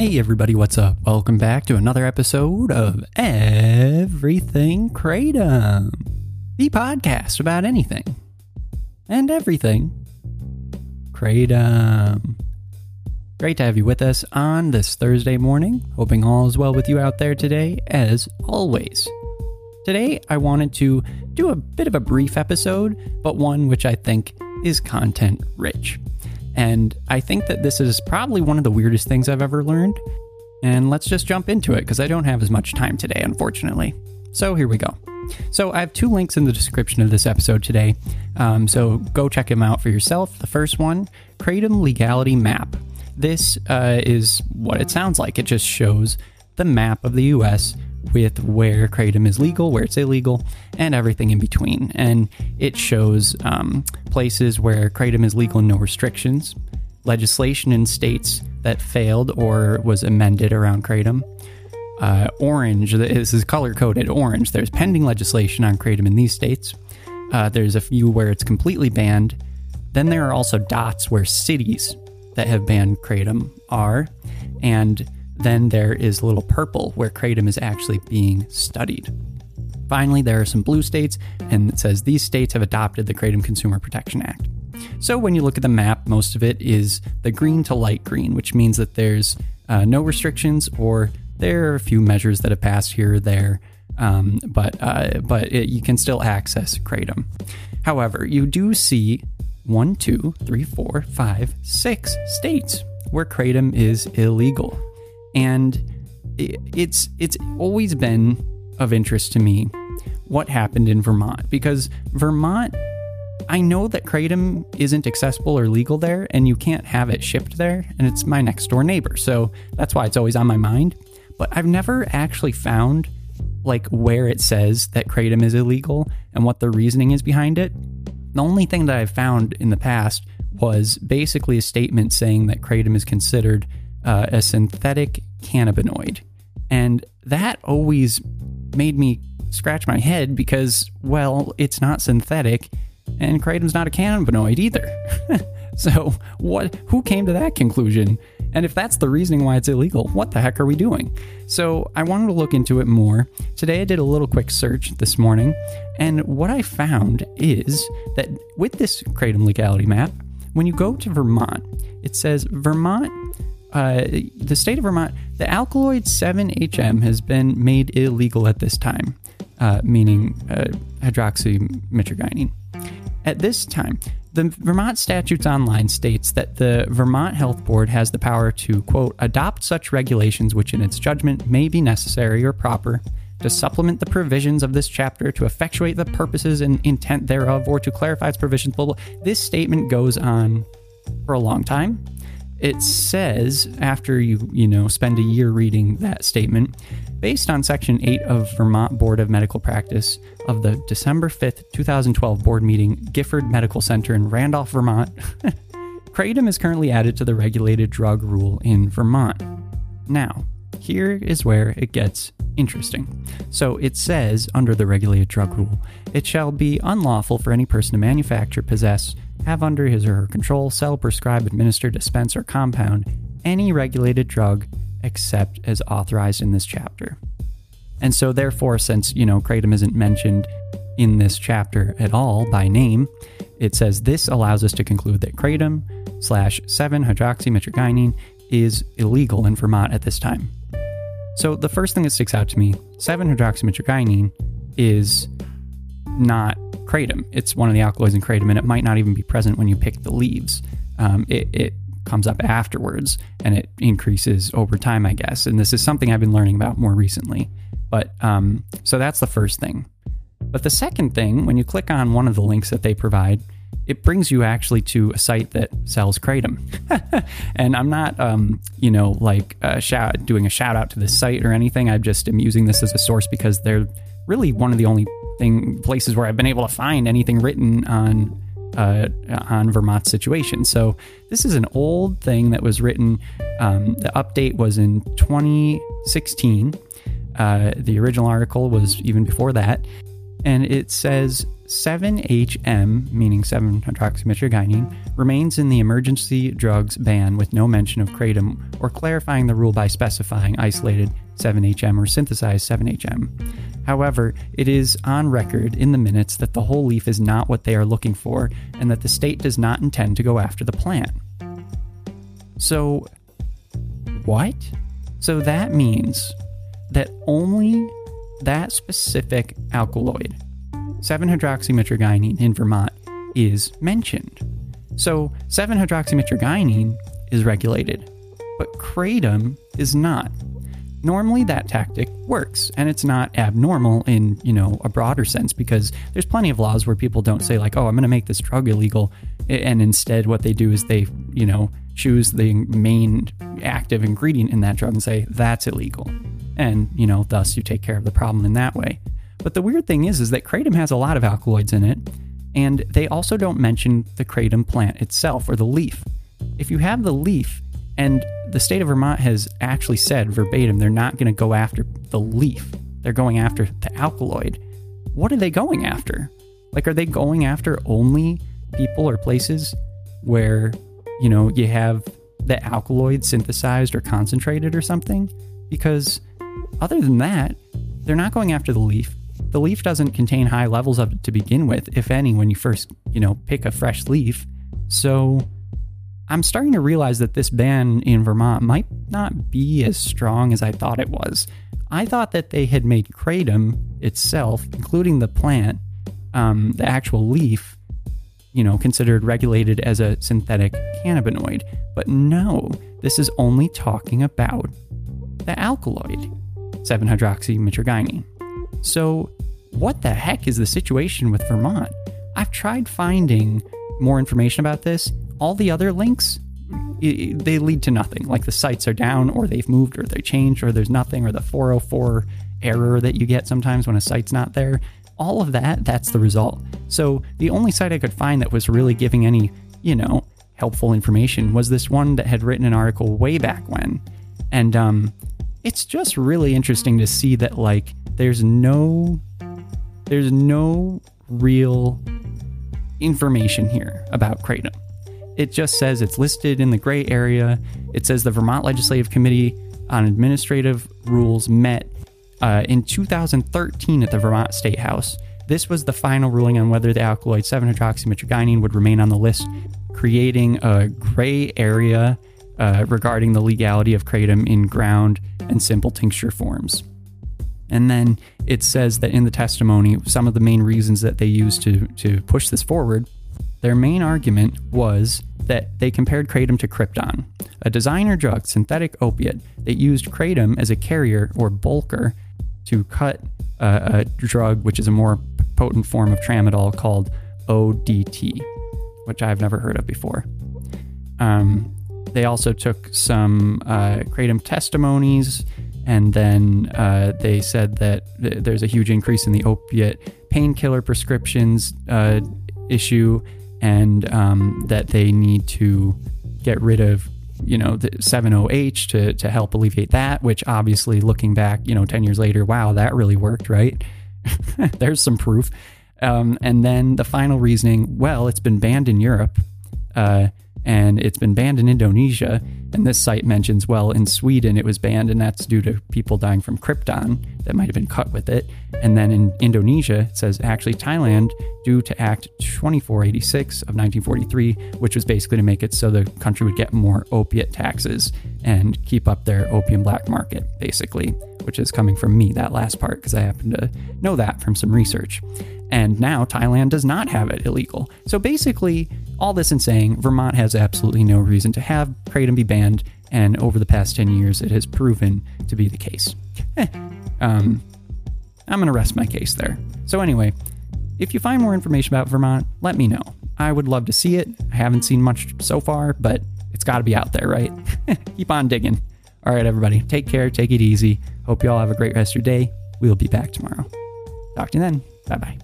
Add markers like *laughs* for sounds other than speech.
Hey, everybody, what's up? Welcome back to another episode of Everything Kratom, the podcast about anything and everything Kratom. Great to have you with us on this Thursday morning. Hoping all is well with you out there today, as always. Today, I wanted to do a bit of a brief episode, but one which I think is content rich. And I think that this is probably one of the weirdest things I've ever learned. And let's just jump into it because I don't have as much time today, unfortunately. So here we go. So I have two links in the description of this episode today. Um, so go check them out for yourself. The first one, Kratom Legality Map. This uh, is what it sounds like. It just shows the map of the U.S with where kratom is legal, where it's illegal, and everything in between. And it shows um, places where kratom is legal and no restrictions, legislation in states that failed or was amended around kratom. Uh, orange, this is color coded orange. There's pending legislation on kratom in these states. Uh, there's a few where it's completely banned. Then there are also dots where cities that have banned kratom are. And then there is little purple where kratom is actually being studied. Finally, there are some blue states, and it says these states have adopted the Kratom Consumer Protection Act. So when you look at the map, most of it is the green to light green, which means that there's uh, no restrictions or there are a few measures that have passed here or there, um, but uh, but it, you can still access kratom. However, you do see one, two, three, four, five, six states where kratom is illegal and it's it's always been of interest to me what happened in Vermont because Vermont I know that kratom isn't accessible or legal there and you can't have it shipped there and it's my next door neighbor. So that's why it's always on my mind. But I've never actually found like where it says that kratom is illegal and what the reasoning is behind it. The only thing that I've found in the past was basically a statement saying that kratom is considered uh, a synthetic cannabinoid. And that always made me scratch my head because, well, it's not synthetic and kratom's not a cannabinoid either. *laughs* so, what who came to that conclusion? And if that's the reasoning why it's illegal, what the heck are we doing? So, I wanted to look into it more. Today I did a little quick search this morning, and what I found is that with this kratom legality map, when you go to Vermont, it says Vermont uh, the state of Vermont, the alkaloid 7-HM has been made illegal at this time, uh, meaning uh. At this time, the Vermont Statutes Online states that the Vermont Health Board has the power to, quote, adopt such regulations which, in its judgment, may be necessary or proper to supplement the provisions of this chapter to effectuate the purposes and intent thereof or to clarify its provisions. Blah, blah. This statement goes on for a long time it says after you you know spend a year reading that statement based on section 8 of Vermont Board of Medical Practice of the December 5th 2012 board meeting Gifford Medical Center in Randolph Vermont *laughs* kratom is currently added to the regulated drug rule in Vermont now here is where it gets interesting. So it says, under the regulated drug rule, it shall be unlawful for any person to manufacture, possess, have under his or her control, sell, prescribe, administer, dispense, or compound any regulated drug except as authorized in this chapter. And so, therefore, since, you know, kratom isn't mentioned in this chapter at all by name, it says this allows us to conclude that kratom slash 7 hydroxymitragynine is illegal in Vermont at this time. So, the first thing that sticks out to me 7 hydroxymitragynine is not kratom. It's one of the alkaloids in kratom, and it might not even be present when you pick the leaves. Um, it, it comes up afterwards and it increases over time, I guess. And this is something I've been learning about more recently. But um, so that's the first thing. But the second thing, when you click on one of the links that they provide, it brings you actually to a site that sells kratom. *laughs* and I'm not, um, you know, like a shout, doing a shout out to this site or anything. I just am using this as a source because they're really one of the only thing places where I've been able to find anything written on uh, on Vermont's situation. So this is an old thing that was written. Um, the update was in 2016. Uh, the original article was even before that. and it says 7HM, meaning 7 hydroxymitragynine, remains in the emergency drugs ban with no mention of kratom or clarifying the rule by specifying isolated 7HM or synthesized 7HM. However, it is on record in the minutes that the whole leaf is not what they are looking for and that the state does not intend to go after the plant. So, what? So that means that only that specific alkaloid, 7 hydroxymitragynine in Vermont, is mentioned. So 7 hydroxymitragynine is regulated, but kratom is not. Normally that tactic works and it's not abnormal in, you know, a broader sense because there's plenty of laws where people don't say like, "Oh, I'm going to make this drug illegal." And instead what they do is they, you know, choose the main active ingredient in that drug and say that's illegal. And, you know, thus you take care of the problem in that way. But the weird thing is is that kratom has a lot of alkaloids in it, and they also don't mention the kratom plant itself or the leaf. If you have the leaf, and the state of Vermont has actually said verbatim they're not going to go after the leaf. They're going after the alkaloid. What are they going after? Like, are they going after only people or places where you know, you have the alkaloid synthesized or concentrated or something. Because other than that, they're not going after the leaf. The leaf doesn't contain high levels of it to begin with, if any, when you first, you know, pick a fresh leaf. So I'm starting to realize that this ban in Vermont might not be as strong as I thought it was. I thought that they had made kratom itself, including the plant, um, the actual leaf, you know, considered regulated as a synthetic cannabinoid. But no, this is only talking about the alkaloid, 7 hydroxymitragynine. So, what the heck is the situation with Vermont? I've tried finding more information about this. All the other links, they lead to nothing. Like the sites are down, or they've moved, or they changed, or there's nothing, or the 404 error that you get sometimes when a site's not there all of that, that's the result. So the only site I could find that was really giving any, you know, helpful information was this one that had written an article way back when. And um, it's just really interesting to see that like there's no there's no real information here about kratom. It just says it's listed in the gray area. It says the Vermont Legislative Committee on Administrative Rules met uh, in 2013 at the Vermont State House. This was the final ruling on whether the alkaloid 7 hydroxymitragynine would remain on the list, creating a gray area uh, regarding the legality of kratom in ground and simple tincture forms. And then it says that in the testimony, some of the main reasons that they used to, to push this forward, their main argument was that they compared kratom to Krypton, a designer drug synthetic opiate that used kratom as a carrier or bulker to cut a drug which is a more potent form of tramadol called ODT, which I've never heard of before. Um, they also took some uh, kratom testimonies, and then uh, they said that th- there's a huge increase in the opiate painkiller prescriptions uh, issue, and um, that they need to get rid of you know, the 7-OH to, to help alleviate that, which obviously looking back, you know, 10 years later, wow, that really worked, right? *laughs* There's some proof. Um, and then the final reasoning, well, it's been banned in Europe. Uh, and it's been banned in Indonesia. And this site mentions, well, in Sweden it was banned, and that's due to people dying from krypton that might have been cut with it. And then in Indonesia, it says actually Thailand, due to Act 2486 of 1943, which was basically to make it so the country would get more opiate taxes and keep up their opium black market, basically, which is coming from me, that last part, because I happen to know that from some research. And now Thailand does not have it illegal. So basically, all this in saying, Vermont has absolutely no reason to have kratom be banned, and over the past 10 years, it has proven to be the case. Eh, um, I'm going to rest my case there. So, anyway, if you find more information about Vermont, let me know. I would love to see it. I haven't seen much so far, but it's got to be out there, right? *laughs* Keep on digging. All right, everybody, take care, take it easy. Hope you all have a great rest of your day. We'll be back tomorrow. Talk to you then. Bye bye.